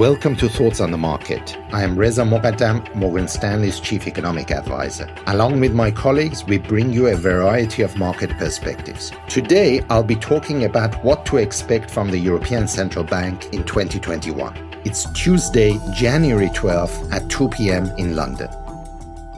Welcome to Thoughts on the Market. I am Reza Moghadam, Morgan Stanley's Chief Economic Advisor. Along with my colleagues, we bring you a variety of market perspectives. Today, I'll be talking about what to expect from the European Central Bank in 2021. It's Tuesday, January 12th at 2 p.m. in London.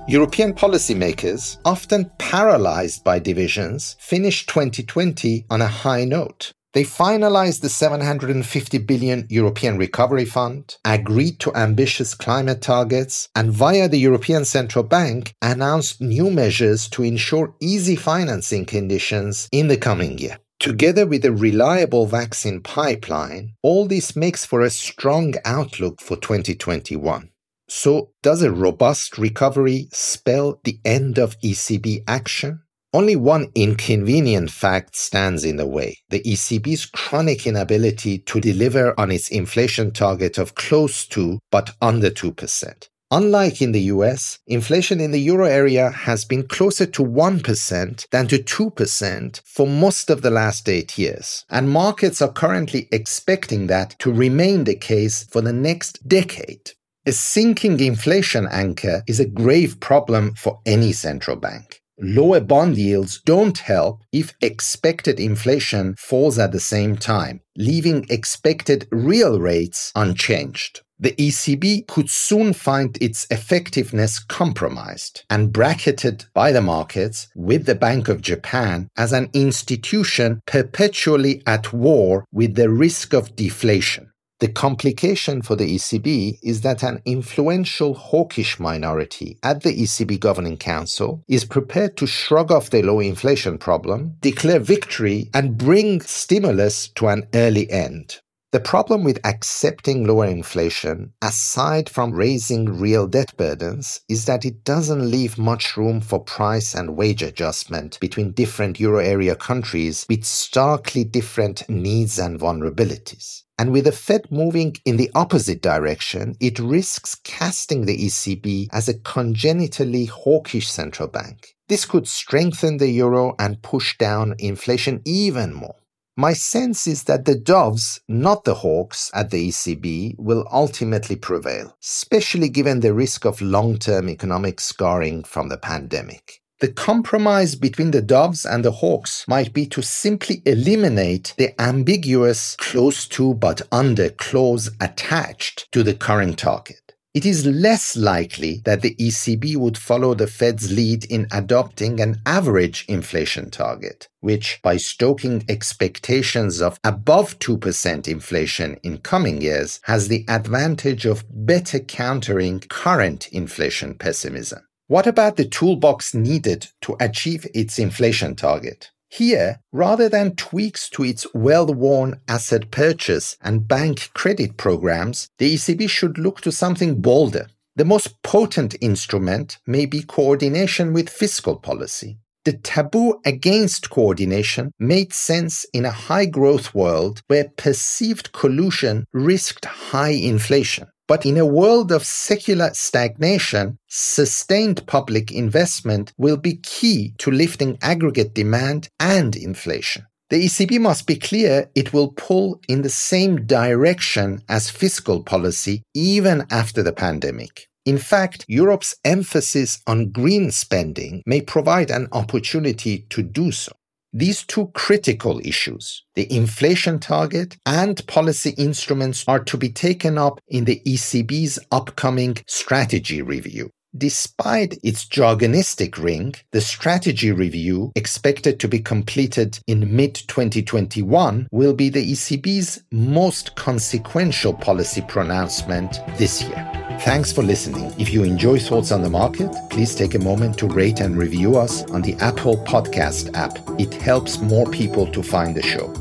European policymakers, often paralyzed by divisions, finished 2020 on a high note. They finalized the 750 billion European Recovery Fund, agreed to ambitious climate targets, and via the European Central Bank announced new measures to ensure easy financing conditions in the coming year. Together with a reliable vaccine pipeline, all this makes for a strong outlook for 2021. So, does a robust recovery spell the end of ECB action? Only one inconvenient fact stands in the way the ECB's chronic inability to deliver on its inflation target of close to but under 2%. Unlike in the US, inflation in the euro area has been closer to 1% than to 2% for most of the last eight years, and markets are currently expecting that to remain the case for the next decade. A sinking inflation anchor is a grave problem for any central bank. Lower bond yields don't help if expected inflation falls at the same time, leaving expected real rates unchanged. The ECB could soon find its effectiveness compromised and bracketed by the markets with the Bank of Japan as an institution perpetually at war with the risk of deflation. The complication for the ECB is that an influential hawkish minority at the ECB Governing Council is prepared to shrug off the low inflation problem, declare victory, and bring stimulus to an early end. The problem with accepting lower inflation, aside from raising real debt burdens, is that it doesn't leave much room for price and wage adjustment between different euro area countries with starkly different needs and vulnerabilities. And with the Fed moving in the opposite direction, it risks casting the ECB as a congenitally hawkish central bank. This could strengthen the euro and push down inflation even more. My sense is that the doves, not the hawks, at the ECB will ultimately prevail, especially given the risk of long term economic scarring from the pandemic. The compromise between the doves and the hawks might be to simply eliminate the ambiguous close to but under clause attached to the current target. It is less likely that the ECB would follow the Fed's lead in adopting an average inflation target, which, by stoking expectations of above 2% inflation in coming years, has the advantage of better countering current inflation pessimism. What about the toolbox needed to achieve its inflation target? Here, rather than tweaks to its well worn asset purchase and bank credit programs, the ECB should look to something bolder. The most potent instrument may be coordination with fiscal policy. The taboo against coordination made sense in a high growth world where perceived collusion risked high inflation. But in a world of secular stagnation, sustained public investment will be key to lifting aggregate demand and inflation. The ECB must be clear it will pull in the same direction as fiscal policy even after the pandemic. In fact, Europe's emphasis on green spending may provide an opportunity to do so. These two critical issues, the inflation target and policy instruments, are to be taken up in the ECB's upcoming strategy review. Despite its jargonistic ring, the strategy review, expected to be completed in mid 2021, will be the ECB's most consequential policy pronouncement this year. Thanks for listening. If you enjoy Thoughts on the Market, please take a moment to rate and review us on the Apple Podcast app. It helps more people to find the show.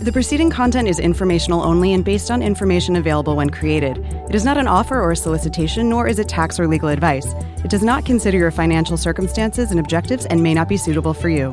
The preceding content is informational only and based on information available when created. It is not an offer or a solicitation, nor is it tax or legal advice. It does not consider your financial circumstances and objectives and may not be suitable for you.